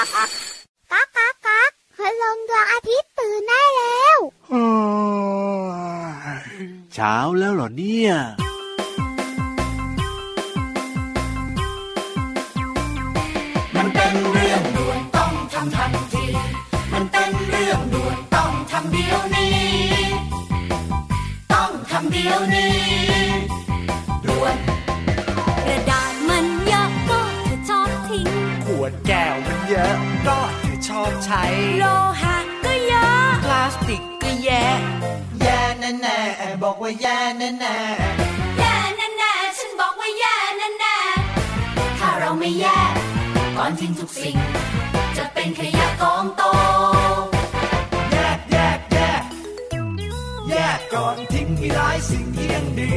ก๊ากก๊ากก๊ากพลงดวงอาทิตย์ตื่นได้แล้วเช้าแล้วเหรอเนี่ยมันเป็นเรื่องด่วนต้องทำทันที มันเป็นเรื่องด่วนต้องทำเดี๋ยวนี้ ต้องทำเดี๋ยวนี้ด่วน เยอะ ก็เธอชอบใช้ โลหะก็เยอะ พลาสติกก็แย่แย่แน่แน่ๆบอกว่าแย่แน่แน่แย่แน่ๆฉันบอกว่าแย่แน่ถ้าเราไม่แยกก่อนทิ้งทุกสิ่ง จะเป็นขยะกองโต แยกแยกแยกแยกก่อนทิ้งมีหลายสิ่งที่ยังดี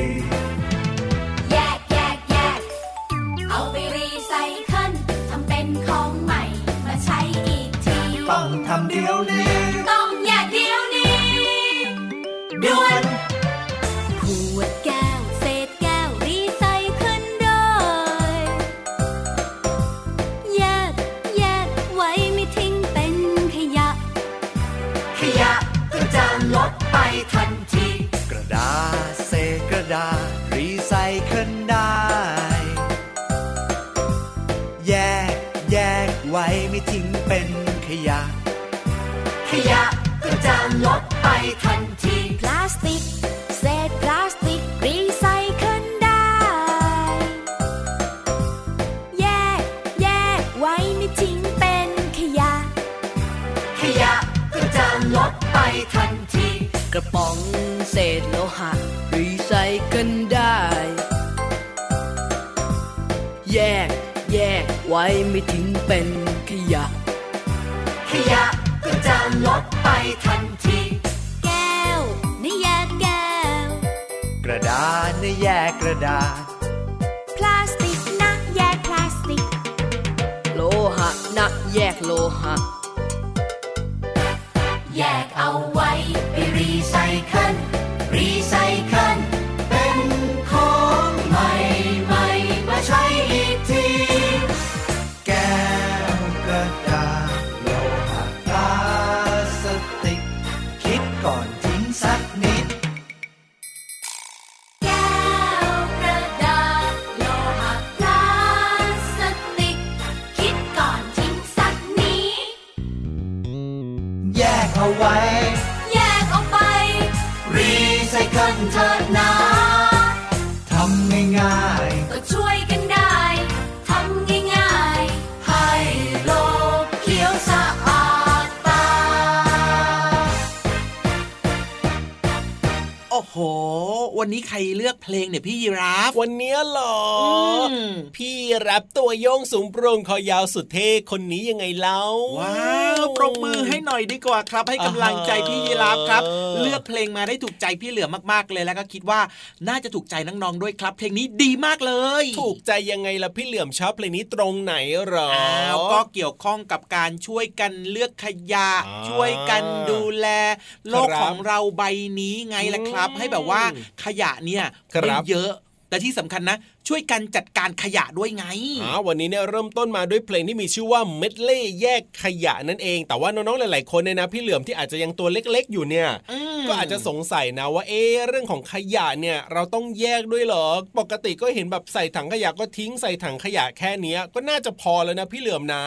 เศษโลหะ รีไซเคิลได้ แยก แยกไว้ไม่ทิ้งเป็นขยะ ขยะก็จะลดไปทันที แก้วไม่แยกแก้ว กระดาษนะแยกกระดาษ พลาสติกนะแยกพลาสติก โลหะนะแยกโลหะ คิดก่อ นนี้ใครเลือกเพลงเนี่ยพี่ยีราฟวันเนี้ยเหรออมพี่รับตัวโยงสูงโปรงคอยาวสุดเท่คนนี้ยังไงเล่าว้าวปรบมือให้หน่อยดีกว่าครับ ให้กำลังใจพี่ยีราฟครับเออเลือกเพลงมาได้ถูกใจพี่เหลือมากๆเลยแล้วก็คิดว่าน่าจะถูกใจน้องๆด้วยครับ เพลงนี้ดีมากเลย ถูกใจยังไงล่ะพี่เหลื่อมชอบเพลงนี้ตรงไหนเหรออ้าวก็เกี่ยวข้องกับการช่วยกันเลือกขยะอ่าช่วยกันดูแล โลกครับของเราใบนี้ไงล่ะครับอืมให้แบบว่าขยะเนี่ยครับไม่เยอะ แต่ที่สำคัญนะ ช่วยกันจัดการขยะด้วยไงอ่าวันนี้เนี่ยเริ่มต้นมาด้วยเพลงที่มีชื่อว่าเม็ดเล่แยกขยะนั่นเอง แต่ว่าน้องๆหลายๆคนเนี่ยนะพี่เหลือมที่อาจจะยังตัวเล็กๆอยู่เนี่ยอืมก็อาจจะสงสัยนะว่าเอ๊ะเรื่องของขยะเนี่ยเราต้องแยกด้วยเหรอ ปกติก็เห็นแบบใส่ถังขยะก็ทิ้งใส่ถังขยะแค่เนี้ยก็น่าจะพอแล้วนะพี่เหลือมนะ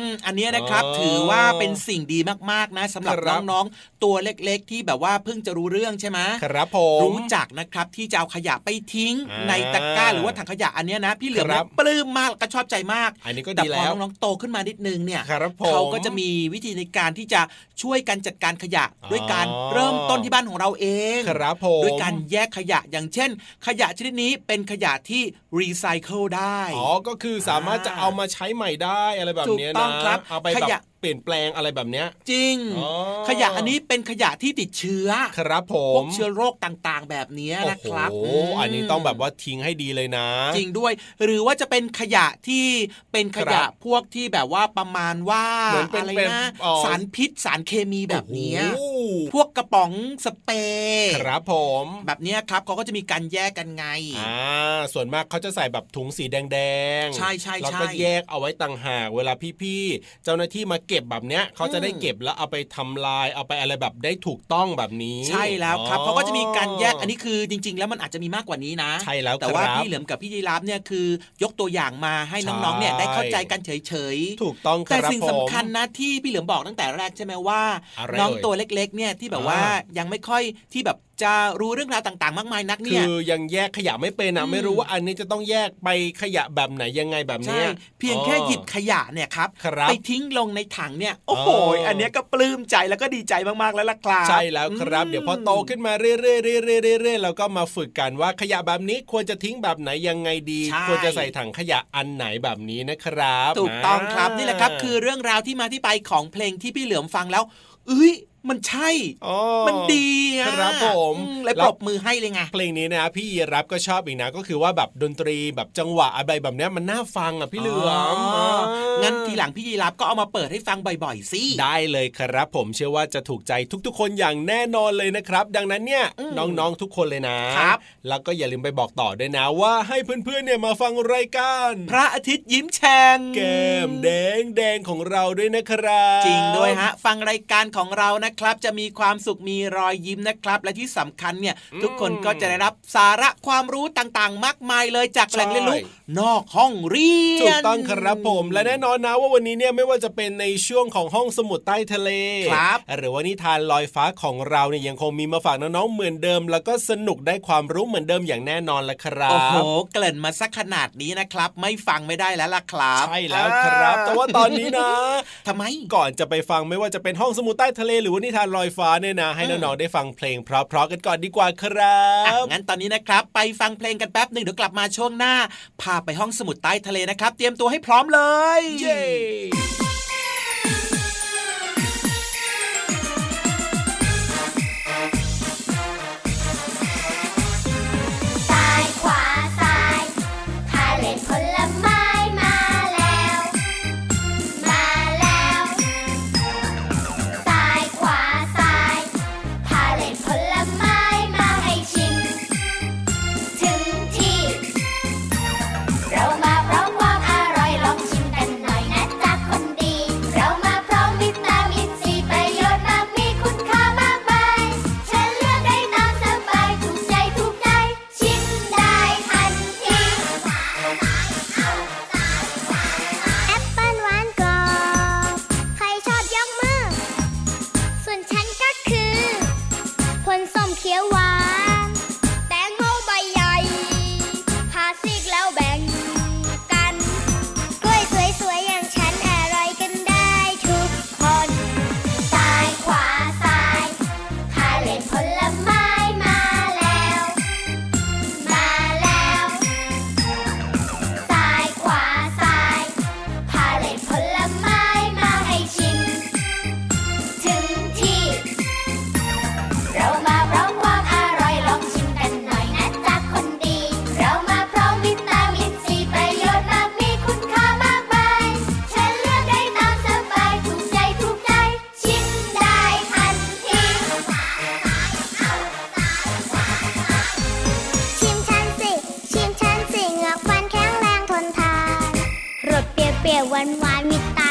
อืมอันเนี้ยนะครับอ๋อถือว่าเป็นสิ่งดีมากๆนะสำหรับครับน้องๆตัวเล็กๆ ที่แบบว่าเพิ่งจะรู้เรื่องใช่ไหมครับผมรู้จักนะครับที่จะเอาขยะไปทิ้งอ่าในตะกร้าหรือว่าถังขยะอันเนี้ยนะ พี่เหลือมครันะบปลื้มมากก็ชอบใจมาก อันนี้ก็แต่ดีพอแล้วน้องๆโตขึ้นมานิดนึงเนี่ยครับผมเขาก็จะมีวิธีในการที่จะช่วยกันจัดการขยะอ๋อด้วยการเริ่มต้นที่บ้านของเราเองครับผมด้วยการแยกขยะอย่างเช่น ขยะชนิดนี้เป็นขยะที่รีไซเคิลได้ อ๋อ ก็คือสามารถจะเอามาใช้ใหม่ได้อะไรแบบเนี้ยถูกต้นะองครับเอาไปขแบบยะเปลี่ยนแปลงอะไรแบบเนี้ย จริงอ๋อขยะอันนี้เป็นขยะที่ติดเชื้อ ครับผพวมกเชื้อโรคต่างๆ แบบเนี้ยนะครับโอ้โหมอันนี้ต้องแบบว่าทิ้งให้ดีเลยนะ จริงด้วย หรือว่าจะเป็นขยะที่เป็นขยะครับพวกที่แบบว่าประมาณว่าเหมือนเป็นอะไรเป็นนะอ๋อสารพิษสารเคมีแบบเนี้ยโอ้โหพวกกระป๋องสเปรย์ครับผม แบบเนี้ยครับเขาก็จะมีการแยกกันไงอ่าส่วนมากเขาจะใส่แบบถุงสีแดงๆใช่ใช่แล้วใช่ก็แยกเอาไว้ต่างหากเวลาพี่ๆเจ้าหน้าที่มาเก็บแบบเนี้ยเขาจะได้เก็บแล้วเอาไปทำลายเอาไปอะไรแบบได้ถูกต้องแบบนี้ ใช่แล้วครับอ๋อเขาก็จะมีการแยกอันนี้คือจริงๆแล้วมันอาจจะมีมากกว่านี้นะ ใช่แล้วแต่ว่าครับพี่เหลือมกับพี่ยีราฟเนี่ยคือยกตัวอย่างมาให้ใช่น้องๆเนี่ยได้เข้าใจกันเฉยถูกต้องคแต่รับสิ่งผมสำคัญนะที่พี่เหลือมบอกตั้งแต่แรกใช่ไหมว่าอะไรน้องเอ่ยตัวเล็กๆเนี่ยที่แบบว่าอ่ายังไม่ค่อยที่แบบจะรู้เรื่องราวต่าง ๆ มากมายนักคืเนี่ยอยังแยกขยะไม่เป็นอะอืมไม่รู้ว่าอันนี้จะต้องแยกไปขยะแบบไหนยังไงแบบใช่เนี้ยเพียงแค่หยิบขยะเนี่ยครับครับไปทิ้งลงในถังเนี่ยโอ้โหอ๋ออัอันเนี้ยก็ปลื้มใจแล้วก็ดีใจมากๆแล้วล่ะครับใช่แล้วครับมเดี๋ยวพอโตขึ้นมาเรื่อยๆเรื่อยๆเรื่อยๆเราก็มาฝึกกันว่าขยะแบบนี้ควรจะทิ้งแบบไหนยังไงดีใช่ควรจะใส่ถังขยะอันไหนแบบนี้นะครับ ถูกต้องครับานี่แหละครับ คือเรื่องราวที่มาที่ไปของเพลงที่พี่เหลือมฟังแล้วเอ้ย มันใช่อ๋อมันดีอะครับผมอืเลยปรบมือให้เลยไงเพลงนี้นะพี่ยีรับก็ชอบอีกนะก็คือว่าแบบดนตรีแบบจังหวะอะไรแบบเนี้ยมันน่าฟังอะพี่เหลือมอ๋ออ่างั้นทีหลังพี่ยีรับก็เอามาเปิดให้ฟังบ่อยๆสิได้เลยครับผมเชื่อว่าจะถูกใจทุกๆ คนอย่างแน่นอนเลยนะครับ ดังนั้นเนี่ยอืมน้องๆทุกคนเลยนะครับแล้วก็อย่าลืมไปบอกต่อด้วยนะว่าให้เพื่อนๆเนี่ยมาฟังรายการพระอาทิตย์ยิ้มแฉ่งแก้มแดงแดงของเราด้วยนะครับ จริงด้วยฮะ ฟังรายการของเรานะครับ จะมีความสุขมีรอยยิ้มนะครับ และที่สำคัญเนี่ยทุกคนก็จะได้รับสาระความรู้ต่างๆ มากมายเลยจากแหล่งเรียนรู้นอกห้องเรียนถูกต้องครับผมและแน่นอนนะว่าวันนี้เนี่ยไม่ว่าจะเป็นในช่วงของห้องสมุดใต้ทะเลครับหรือว่านิทานลอยฟ้าของเราเนี่ยยังคงมีมาฝากน้องๆเหมือนเดิม แล้วก็สนุกได้ความรู้เหมือนเดิมอย่างแน่นอนละครับโอ้โหเกริ่นมาสักขนาดนี้นะครับ ไม่ฟังไม่ได้แล้วล่ะครับใช่แล้วครับ แต่ว่าตอนนี้นะทำไมก่อนจะไปฟังไม่ว่าจะเป็นห้องสมุดใต้ทะเลหรือว่านิทานลอยฟ้าเนี่ยนะ ให้อืมน้องๆได้ฟังเพลงเพราะๆกันก่อนดีกว่าครัอะบงั้นตอนนี้นะครับ ไปฟังเพลงกันแป๊บหนึ่งเดี๋ยวกลับมาช่วงหน้า พาไปห้องสมุดใต้ทะเลนะครับ เตรียมตัวให้พร้อมเลย เย้ เปรี้ยวๆหวานวานมีตา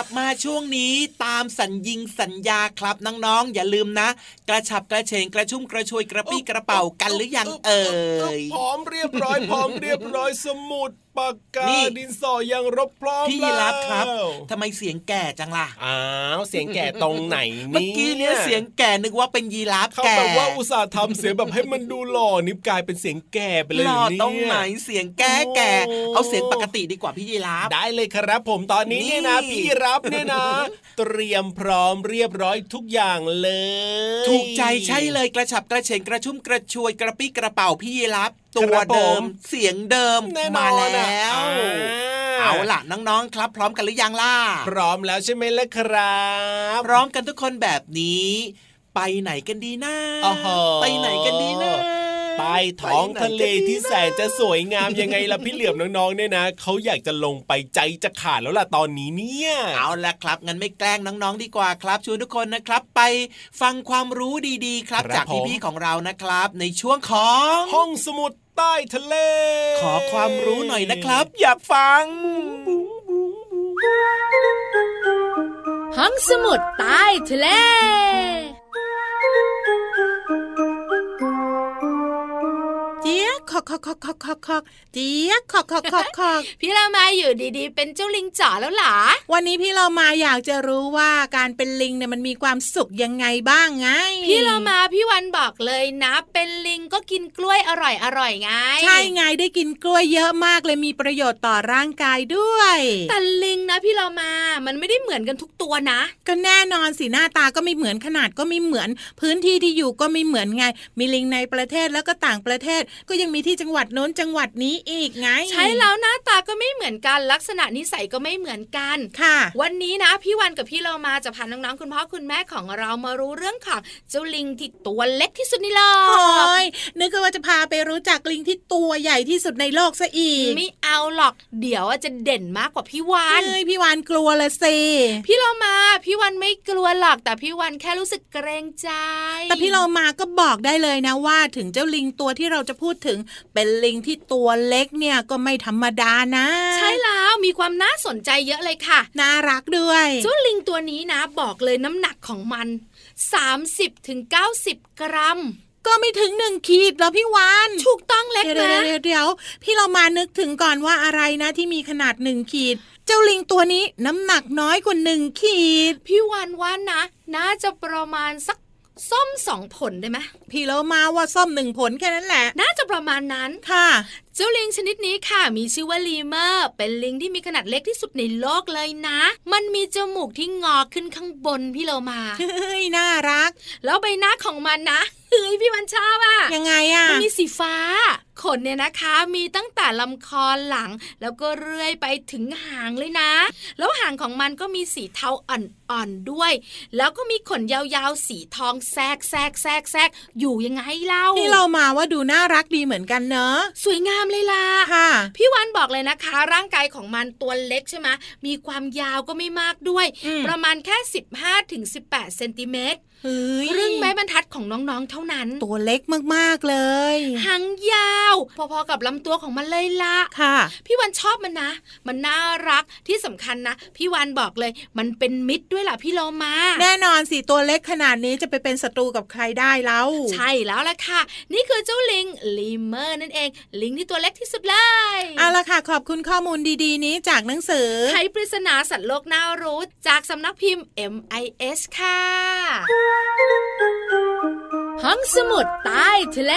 ลับมาช่วงนี้ตามสัญญิงสัญญาครับน้องๆอย่าลืมนะ กระฉับกระเฉงกระชุ่มกระชวยกระปี้กระเป๋ากันหรือยังเอ่ยพร้อมเรียบร้อยพร้อมเรียบร้อยสมุด ปปากกานี่ดินสอยังรบพร้อมพี่ยีรับครับแล้วทำไมเสียงแก่จังล่ะอ้าวเสียงแก่ตรงไหนเมื่อกี้เนี่ยเสียงแก่นึกว่าเป็นยีราฟเขาแก่แบบว่าอุตส่าห์ทำเสียงแบบให้มันดูหล่อนี่กลายเป็นเสียงแก่ไปเลยหล่อเยตรงไหนเสียงแก่แก่โอ้เอาเสียงปกติดีกว่าพี่ยีราฟได้เลยครับผมตอนนี้เนี่ยนะนี่พี่รับเนี่ยนะ เตรียมพร้อมเรียบร้อยทุกอย่างเลย ถูกใจใช่เลยกระฉับกระเฉงกระชุ่มกระชวยกระปี้กระเป๋าพี่ยีรับ ตัวครับผมเดิม เสียงเดิมแน่นมาอนแล้อะวอ่าเอาล่ะน้องๆครับ พร้อมกันหรือยังล่ะ พร้อมแล้วใช่ไหมล่ะครับ พร้อมกันทุกคนแบบนี้ ไปไหนกันดีนะอ้โหไปไหนกันดีนะ ใต้ท้องทะเลที่แสนจะสวยงามยังไงล่ะพี่เหลือมน้องๆเนี่ยนะเขาอยากจะลงไปใจจะขาดแล้วล่ะตอนนี้เนี่ยเอาละครับงั้นไม่แกล้งน้องๆดีกว่าครับชวนทุกคนนะครับ ไปฟังความรู้ดีๆ ครับครับจากผมพี่ๆของเรานะครับ ในช่วงของห้องสมุดใต้ทะเล ขอความรู้หน่อยนะครับ อยากฟัง ห้องสมุดใต้ทะเล จี๊ยกขอกขอกขอกขอกขอกขอกเจี๊ยกขอกขอกขอกขอกพี่เรามาอยู่ดีๆ เป็นเจ้าลิงจ๋อแล้วเหรอวันนี้พี่เรามาอยากจะรู้ว่าการเป็นลิงเนี่ยมันมีความสุขยังไงบ้างไง พี่เรามาพี่วันบอกเลยนะ เป็นลิงก็กินกล้วยอร่อยอร่อยๆไง ใช่ไงได้กินกล้วยเยอะมากเลยมีประโยชน์ต่อร่างกายด้วยแต่ลิงนะพี่เรามามันไม่ได้เหมือนกันทุกตัวนะ ก็แน่นอนสิหน้าตาก็ไม่เหมือนขนาดก็ไม่เหมือน พื้นที่ที่อยู่ก็ไม่เหมือนไง มีลิงในประเทศแล้วก็ต่างประเทศก็ยังมีที่จังหวัดโน้นจังหวัดนี้อีกไง ใช่แล้วหน้าตาก็ไม่เหมือนกันลักษณะนิสัยก็ไม่เหมือนกันค่ะ วันนี้นะพี่วันกับพี่เรามาจะพาน้องๆคุณพ่อคุณแม่ของเรามารู้เรื่องของเจ้าลิงที่ตัวเล็กที่สุดในโลโอ้กยนึกว่าจะพาไปรู้จักลิงที่ตัวใหญ่ที่สุดในโลกซะอีกไม่เอาหรอก เดี๋ยวจะเด่นมากกว่าพี่วานเอ้ยพี่วานกลัวละสิพี่เรามาพี่วันไม่กลัวหรอกแต่พี่วันแค่รู้สึกเกรงใจ แต่พี่เรามาก็บอกได้เลยนะว่าถึงเจ้าลิงตัวที่เราจะพูดถึงเป็นลิงที่ตัวเล็กเนี่ยก็ไม่ธรรมดานะ ใช่แล้วมีความน่าสนใจเยอะเลยค่ะ น่ารักด้วยเจ้าลิงตัวนี้นะ บอกเลยน้ำหนักของมัน 30-90ถึง90กรัมก็ไม่ถึงหนึ่งขีดแล้วพี่วานถูกต้องเล็กเดี๋ยวนะเดี๋ยวเดี๋ยวพี่เรามานึกถึงก่อนว่าอะไรนะที่มีขนาดหนึ่งขีด เจ้าลิงตัวนี้น้ำหนักน้อยกว่าหนึ่งขีด พี่วันว่านะ น่าจะประมาณสัก ส้มสองผลได้ไหมพี่เรามาว่าส้มหนึ่งผลแค่นั้นแหละ น่าจะประมาณนั้นค่ะเจ้าลิงชนิดนี้ค่ะ มีชื่อว่าลีเมอร์ เป็นลิงที่มีขนาดเล็กที่สุดในโลกเลยนะ มันมีจมูกที่งอขึ้นข้างบนพี่เรามาเฮ้ยน่ารัก แล้วใบหน้าของมันนะเฮ้ยพี่วันชอบอะยังไงอะมันมีสีฟ้าขนเนี่ยนะคะมีตั้งแต่ลำคอหลัง แล้วก็เรื่อยไปถึงหางเลยนะ แล้วหางของมันก็มีสีเทาอ่อนๆด้วย แล้วก็มีขนยาวๆสีทองแทรกแทรกแทรกแทรกอยู่ยังไงเล่าพี่เรามาว่าดูน่ารักดีเหมือนกันเนอะสวยงามเลยล่ะค่ะพี่วันบอกเลยนะคะ ร่างกายของมันตัวเล็กใช่ไหมมีความยาวก็ไม่มากด้วยอืมประมาณแค่ 15ถึง18เซนติเมตรเฮ้ย ครึ่งไม้บรรทัดของน้องๆ เท่านั้น ตัวเล็กมากๆเลยหางยาว พอๆกับลำตัวของมันเลยละค่ะ พี่วันชอบมันนะ มันน่ารักที่สำคัญนะ พี่วันบอกเลย มันเป็นมิตรด้วยล่ะพี่โลมา แน่นอนสิตัวเล็กขนาดนี้จะไปเป็นศัตรูกับใครได้แล้วใช่แล้วล่ะค่ะ นี่คือเจ้าลิงลีเมอร์นั่นเอง ลิงที่ตัวเล็กที่สุดเลยเอาละค่ะ ขอบคุณข้อมูลดีๆ นี้จากหนังสือไขปริศนาสัตว์โลกน่ารู้จากสำนักพิมพ์ MIS ค่ะห้องสมุดใต้ทะเล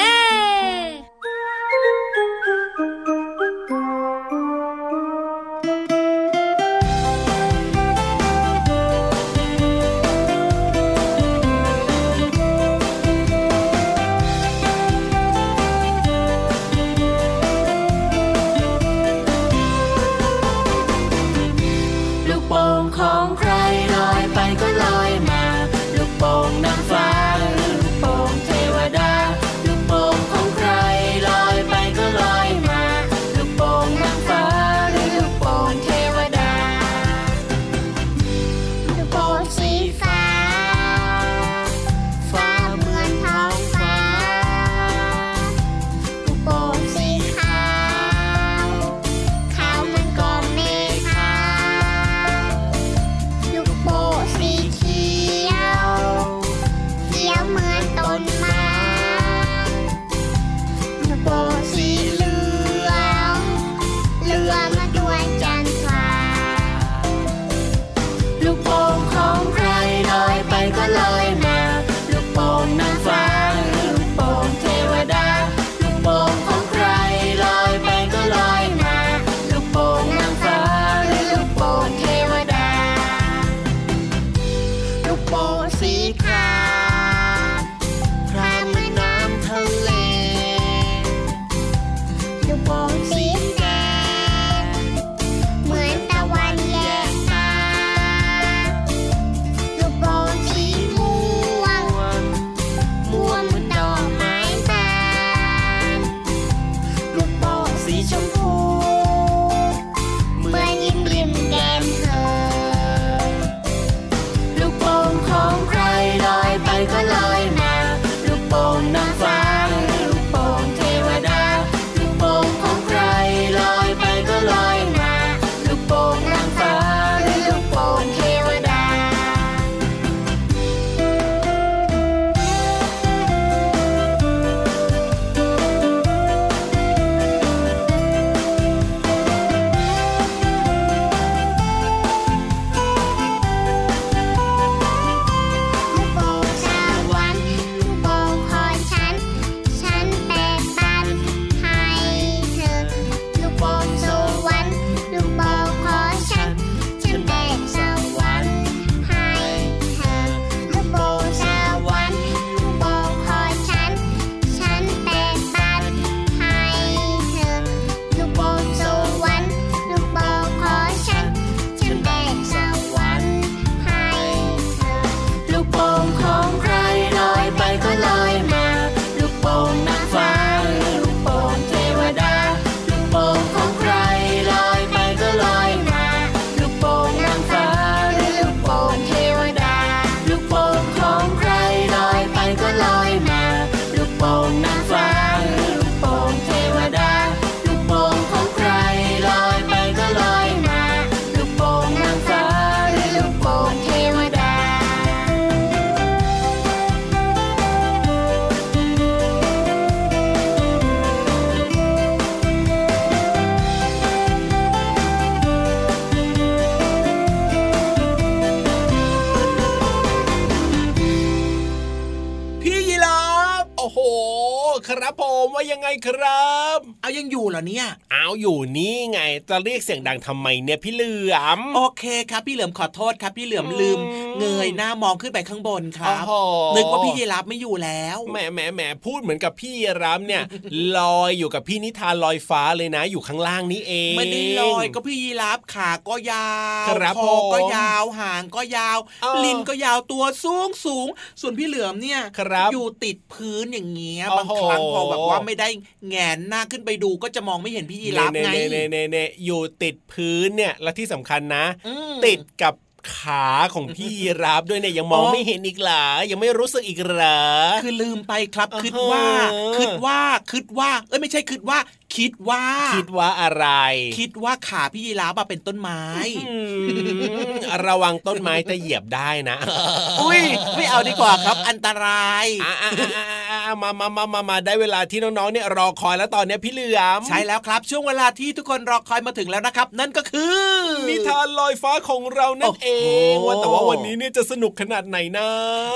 ¡Rapo! ยังไงครับ เอายังอยู่เหรอเนี่ย เอาอยู่นี่ไง จะเรียกเสียงดังทำไมเนี่ยพี่เหลือม โอเคครับพี่เหลือมขอโทษครับ พี่เหลือมลืม เงยหน้ามองขึ้นไปข้างบนครับโอ้โหนึกว่าพี่ยีรับไม่อยู่แล้วแหมแหมแหมพูดเหมือนกับพี่รามเนี่ยลอยอยู่กับพี่นิทานลอยฟ้าเลยนะ อยู่ข้างล่างนี้เองไม่ได้ลอยก็พี่ยีรับขาก็ยาวครับคอก็ผมยาวหางก็ยาวเออลิ้นก็ยาวตัวสูงสูงส่วนพี่เหลือมเนี่ยครับอยู่ติดพื้นอย่างเงี้ยโอ้บางโหครั้งพอแบบว่าไม่ได้แงนหน้าขึ้นไปดูก็จะมองไม่เห็นพี่ยีรับไงเน่เน่เน่เน่อยู่ติดพื้นเนี่ยและที่สำคัญนะอืมติดกับขาของพี่ยีราฟด้วยเนี่ยยังมองอ๋อไม่เห็นอีกเหรอยังไม่รู้สึกอีกเหรอคือลืมไปครับเออคิดว่าคิดว่าคิดว่า เอ้ยไม่ใช่คิดว่า คิดว่า คิดว่าอะไร คิดว่าขาพี่ยีราฟอะเป็นต้นไม้อืมระวังต้นไม้จะเหยียบได้นะ อุ้ยไม่เอาดีกว่าครับ อันตรายอะอะอะอะอะมามามามามาได้เวลาที่น้องๆเนี่ยรอคอยแล้วตอนเนี้ยพี่เหลือมใช่แล้วครับ ช่วงเวลาที่ทุกคนรอคอยมาถึงแล้วนะครับ นั่นก็คือนิทานลอยฟ้าของเรานั่นเองโอ้โหว่าแต่ว่าวันนี้เนี่ยจะสนุกขนาดไหนนะ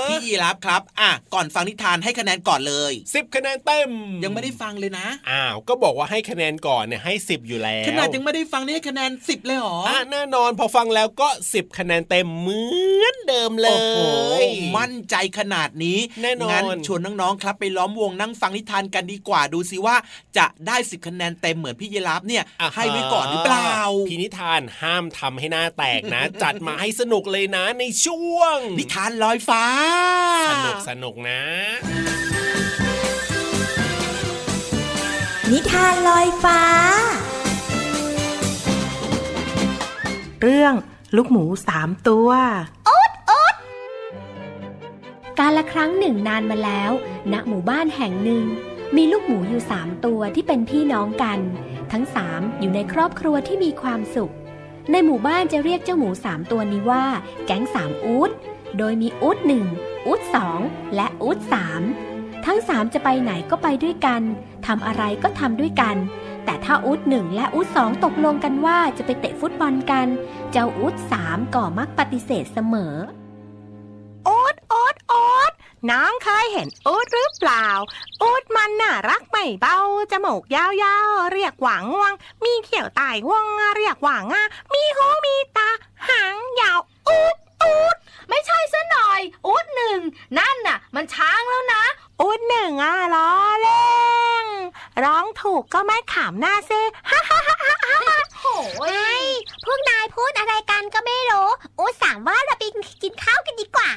พี่ยีราฟครับ อะก่อนฟังนิทานให้คะแนนก่อนเลยสิบคะแนนเต็ม ยังไม่ได้ฟังเลยนะอ้าวก็บอกว่าให้คะแนนก่อนเนี่ยให้สิบอยู่แล้วขนาดยังไม่ได้ฟังนี่ให้คะแนนสิบเลยเหรออะแน่นอนพอฟังแล้วก็สิบคะแนนเต็มเหมือนเดิมเลโอ้โหยมั่นใจขนาดนี้แน่นอนงั้นชวนน้องๆครับไปล้อมวงนั่งฟังนิทานกันดีกว่าดูสิว่าจะได้สิบคะแนนเต็มเหมือนพี่ยีราฟเนี่ยอ่าให้ไว้ก่อนหรือเปล่าพี่นิทานห้ามทำให้หน้าแตกนะ จัดมาให้สนุกเลยนะในช่วง นิทานลอยฟ้า สนุกสนุกนะ นิทานลอยฟ้า เรื่องลูกหมูสามตัวการละครั้งหนึ่งนานมาแล้ว ณหมู่บ้านแห่งหนึ่ง มีลูกหมูอยู่สามตัวที่เป็นพี่น้องกัน ทั้งสามอยู่ในครอบครัวที่มีความสุข ในหมู่บ้านจะเรียกเจ้าหมูสามตัวนี้ว่า แก๊งสามอูดโดยมีอูดหนึ่งอูดสองและอูดสาม ทั้งสามจะไปไหนก็ไปด้วยกันทำอะไรก็ทำด้วยกัน แต่ถ้าอูดหนึ่งและอูดสองตกลงกันว่าจะไปเตะฟุตบอลกัน เจ้าอูดสามก็มักปฏิเสธเสมออ๊ตโอ๊ตโอ๊ตน้องเคยเห็นอูดหรือเปล่าอูดมันน่ารักไม่เบา จมูกยาวๆ เรียกหว่างวง มีเขียวไต่วงเรียกหว่างามีหูมีตา หางยาวอูด อูดไม่ใช่ซะหน่อย อูดหนึ่งนั่นน่ะ มันช้างแล้วนะ อูดหนึ่งอะล้อเล่งร้องถูกก็ไม่ขำหน้าเซฮ่าฮ่าฮ่าฮ่าฮ่าโอ้ยพวกนายพูดอะไรกันก็ไม่รู้อูสามว่าเราไปกินข้าวกันดีกว่า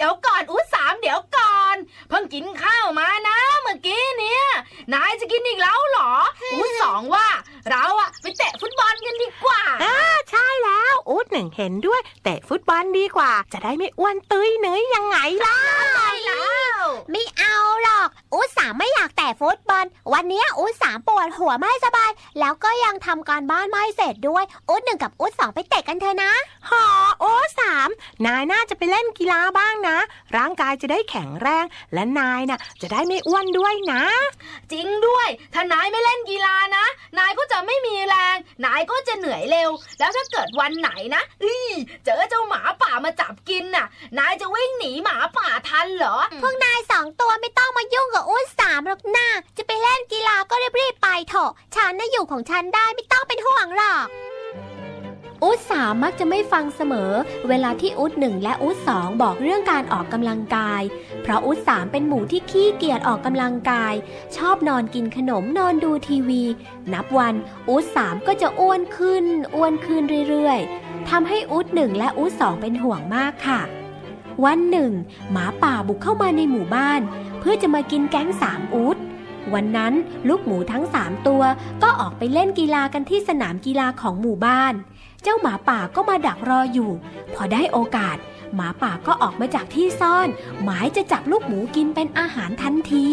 เดี๋ยวก่อนอูดสามเดี๋ยวก่อน เพิ่งกินข้าวมานะ เมื่อกี้เนี่ยนายจะกินอีกแล้วเหรออูดสองว่า เราอะไปเตะฟุตบอลกันดีกว่าอ่าใช่แล้วอูดหนึ่งเห็นด้วยแต่ฟุตบอลดีกว่า จะได้ไม่อ้วนตุ้ยเนื้ยยังไงล่ะไปแล้วไม่เอาหรอกอูสามไม่อยากแต่ฟุตบอล วันนี้อูสามปวดหัวไม่สบาย แล้วก็ยังทำการบ้านไม่เสร็จด้วยอูหนึ่งกับอูสองไปเตะกันเถอะนะหอโอ้สามนายน่าจะไปเล่นกีฬาบ้างนะร่างกายจะได้แข็งแรง และนายน่ะจะได้ไม่อ้วนด้วยนะ จริงด้วย ถ้านายไม่เล่นกีฬานะ นายก็จะไม่มีแรง นายก็จะเหนื่อยเร็ว แล้วถ้าเกิดวันไหนนะอีเจอเจ้าหมาป่ามาจับกินน่ะ นายจะวิ่งหนีหมาป่าทันเหรอ พวกนายสองตัวไม่ต้องมายุ่งกับอูสามหรอกนะจะไปเล่นกีฬาก็รีบๆไปเถอะ ฉันน่ะอยู่ของฉันได้ไม่ต้องเป็นห่วงหรอก อูดสามมักจะไม่ฟังเสมอ เวลาที่อูดหนึ่งและอูดสองบอกเรื่องการออกกำลังกาย เพราะอูดสามเป็นหมูที่ขี้เกียจออกกำลังกาย ชอบนอนกินขนมนอนดูทีวี นับวันอูดสามก็จะอ้วนขึ้น อ้วนขึ้นเรื่อยๆทำให้อูดหนึ่งและอูดสองเป็นห่วงมากค่ะ วันหนึ่ง หมาป่าบุกเข้ามาในหมู่บ้าน เพื่อจะมากินแก๊งสามอูดวันนั้นลูกหมูทั้งสามตัวก็ออกไปเล่นกีฬากันที่สนามกีฬาของหมู่บ้าน เจ้าหมาป่าก็มาดักรออยู่ พอได้โอกาส หมาป่าก็ออกมาจากที่ซ่อน หมายจะจับลูกหมูกินเป็นอาหารทันที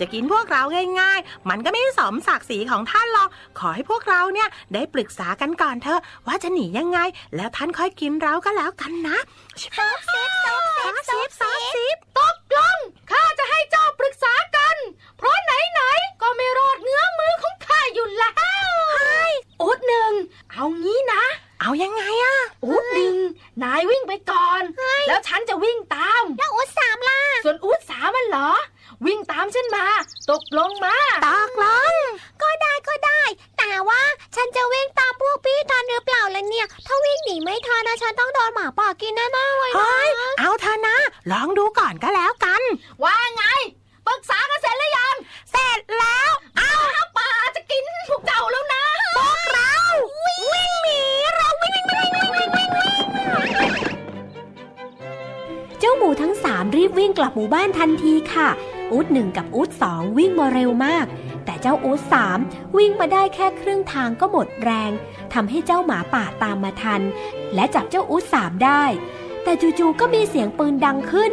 จะกินพวกเราง่ายๆ มันก็ไม่สมศักดิ์ศรีของท่านหรอก ขอให้พวกเราเนี่ยได้ปรึกษากันก่อนเถอะ ว่าจะหนียังไง แล้วท่านค่อยกินเราก็แล้วกันนะซอฟซิบซอฟซิบซอฟซิบ หนึ่งกับอูดสองวิ่งมาเร็วมาก แต่เจ้าอูดสามวิ่งมาได้แค่ครึ่งทางก็หมดแรงทำให้เจ้าหมาป่าตามมาทัน และจับเจ้าอูดสามได้ แต่จู่ๆก็มีเสียงปืนดังขึ้น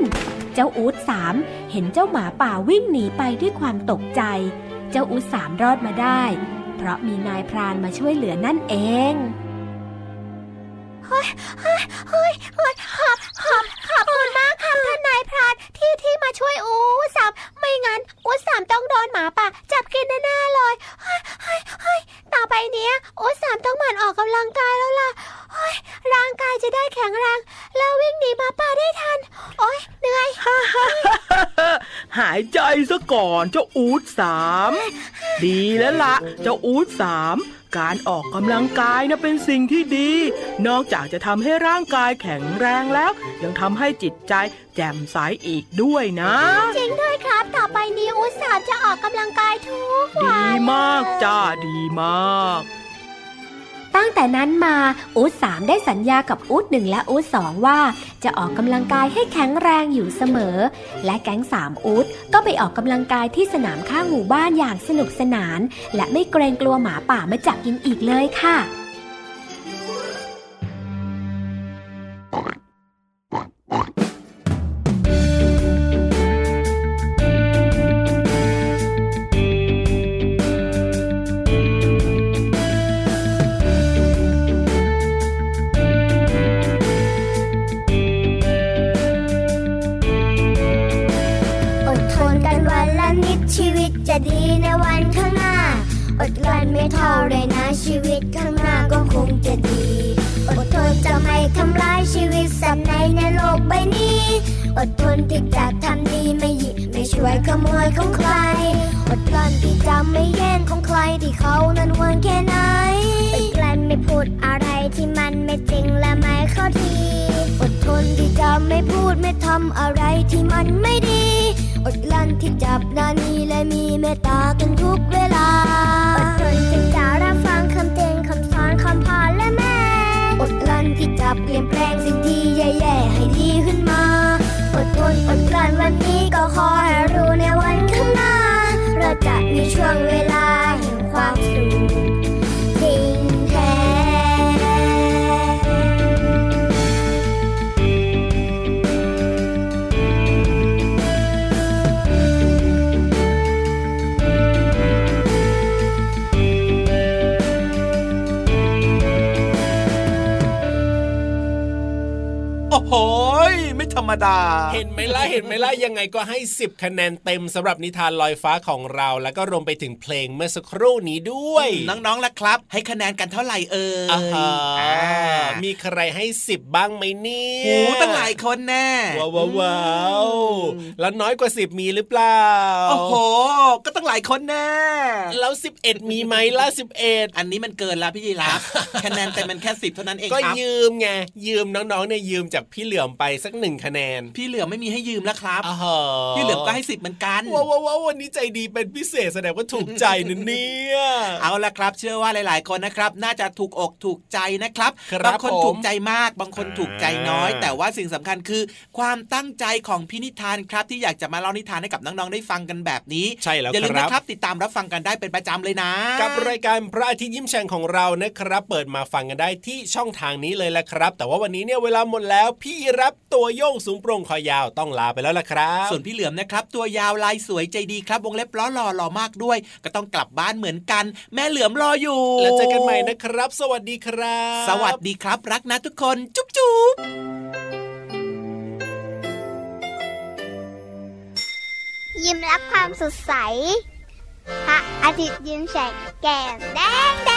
เจ้าอูดสามเห็นเจ้าหมาป่าวิ่งหนีไปด้วยความตกใจ เจ้าอูดสามรอดมาได้ เพราะมีนายพรานมาช่วยเหลือนั่นเองเฮ้ยเฮ้ยเฮ้ยเฮ้ยขอบขอบ ที่ที่มาช่วยอูสามไม่งั้นอูสามต้องโดนหมาป่าจับกินแน่ๆเลยเฮ้ยเฮ้ยเฮ้ยต่อไปเนี้ยอูสามต้องหมั่นออกกำลังกายแล้วล่ะเฮ้ยร่างกายจะได้แข็งแรงแล้ววิ่งหนีหมาป่าได้ทัน โอ๊ยเหนื่อยหายใจซะก่อนเจ้าอูดสามดีแล้วละเจ้าอูดสาม การออกกำลังกายนะเป็นสิ่งที่ดี นอกจากจะทำให้ร่างกายแข็งแรงแล้ว ยังทำให้จิตใจแจ่มใสอีกด้วยนะ จริงด้วยครับ ต่อไปนี้อูสามจะออกกำลังกายทุกวัดีนมากจ้าดีมาก ตั้งแต่นั้นมาอู๊ดสามได้สัญญากับอู๊ดหนึ่งและอู๊ดสองว่า จะออกกำลังกายให้แข็งแรงอยู่เสมอ และแก๊งสามอู๊ดก็ไปออกกำลังกายที่สนามข้างหมู่บ้านอย่างสนุกสนาน และไม่เกรงกลัวหมาป่ามาจับกินอีกเลยค่ะ อดกลั้นไม่เท่าไรนะชีวิตข้างหน้าก็คงจะดี อดทนจะไม่ทำร้ายชีวิตสัตว์ในในโลกใบนี้ อดทนที่จะทำดีไม่หยิบ ช่วยขโมยของใคร อดกลั้นที่จะไม่แย่งของใครที่เขานั้นหวงแค่ไหนอดกลั้นไม่พูดอะไรที่มันไม่จริงและไม่เข้าทีอดทนที่จะไม่พูดไม่ทำอะไรที่มันไม่ดี อดกลั้นที่จับนานีและมีเมตตากันทุกเวลา อดทนที่จะรับฟังคำเตือนคำสอนคำพาและแม่ อดกลั้นที่จะเปลี่ยนแปลงสิ่งที่แย่ๆให้ดีขึ้นมา อดทนอดกลั้นวันนี้ก็ขอให้รู้ในวันข้างหน้า เราจะมีช่วงเวลาแห่งความสุข ดา เห็นไหมล่ะเห็นไหมล่ะยังไงก็ให้ 10 คะแนนเต็มสำหรับนิทานลอยฟ้าของเรา แล้วก็รวมไปถึงเพลงเมื่อสักครู่นี้ด้วย น้องๆล่ะครับ ให้คะแนนกันเท่าไหร่เอ่ยอ่าฮะอ่ามีใครให้ 10 บ้างไหมเนี่ยโอ้ตั้งหลายคนแน่ว้าวว้าวว้าวแล้วน้อยกว่า 10 มีหรือเปล่าโอ้โห ก็ตั้งหลายคนแน่แล้ว 11 มีไหมล่ะ11 อันนี้มันเกินแล้วพี่ยีรับคะแนนแต่มันแค่สิบเท่านั้นเองก็ครับยืมไงยืมน้องๆเนี่ยยืมจากพี่เหลือมไปสักหนึ่งคะแนนพี่เหลือไม่มีให้ยืมแล้วครับอ่าฮะพี่เหลือก็ให้สิบเหมือนกันว้าวว้าวว้าววันนี้ใจดีเป็นพิเศษแสดงว่าถูกใจนะเนี่ยเอาละครับ เชื่อว่าหลาย ๆ คนนะครับ น่าจะถูกอกถูกใจนะครับครับบางคนผมถูกใจมาก บางคนถูกใจน้อยอ่าแต่ว่าสิ่งสำคัญคือ ความตั้งใจของพี่นิทานครับ ที่อยากจะมาเล่านิทานให้กับน้อง ๆ ได้ฟังกันแบบนี้ใช่แล้วอย่าลืมครันะบครับ ติดตามรับฟังกันได้เป็นประจำเลยนะ กับรายการพระอาทิตย์ยิ้มแฉ่งของเรานะครับ เปิดมาฟังกันได้ที่ช่องทางนี้เลยแหละครับ แต่ว่าวันนี้เนี่ยเวลาหมดแล้วพี่รับตัวโยงสูงโปร่งคอยาวต้องลาไปแล้วล่ะครับ ส่วนพี่เหลือมนะครับ ตัวยาวลายสวยใจดีครับ วงเล็บล้อหล่อหล่อมากด้วย ก็ต้องกลับบ้านเหมือนกัน แม่เหลือมรออยู่ แล้วเจอกันใหม่นะครับ สวัสดีครับ สวัสดีครับ รักนะทุกคนจุ๊บจุ๊บยิ้มรับความสดใสพระอาทิตย์ยิ้มแฉกแก้มแดงแด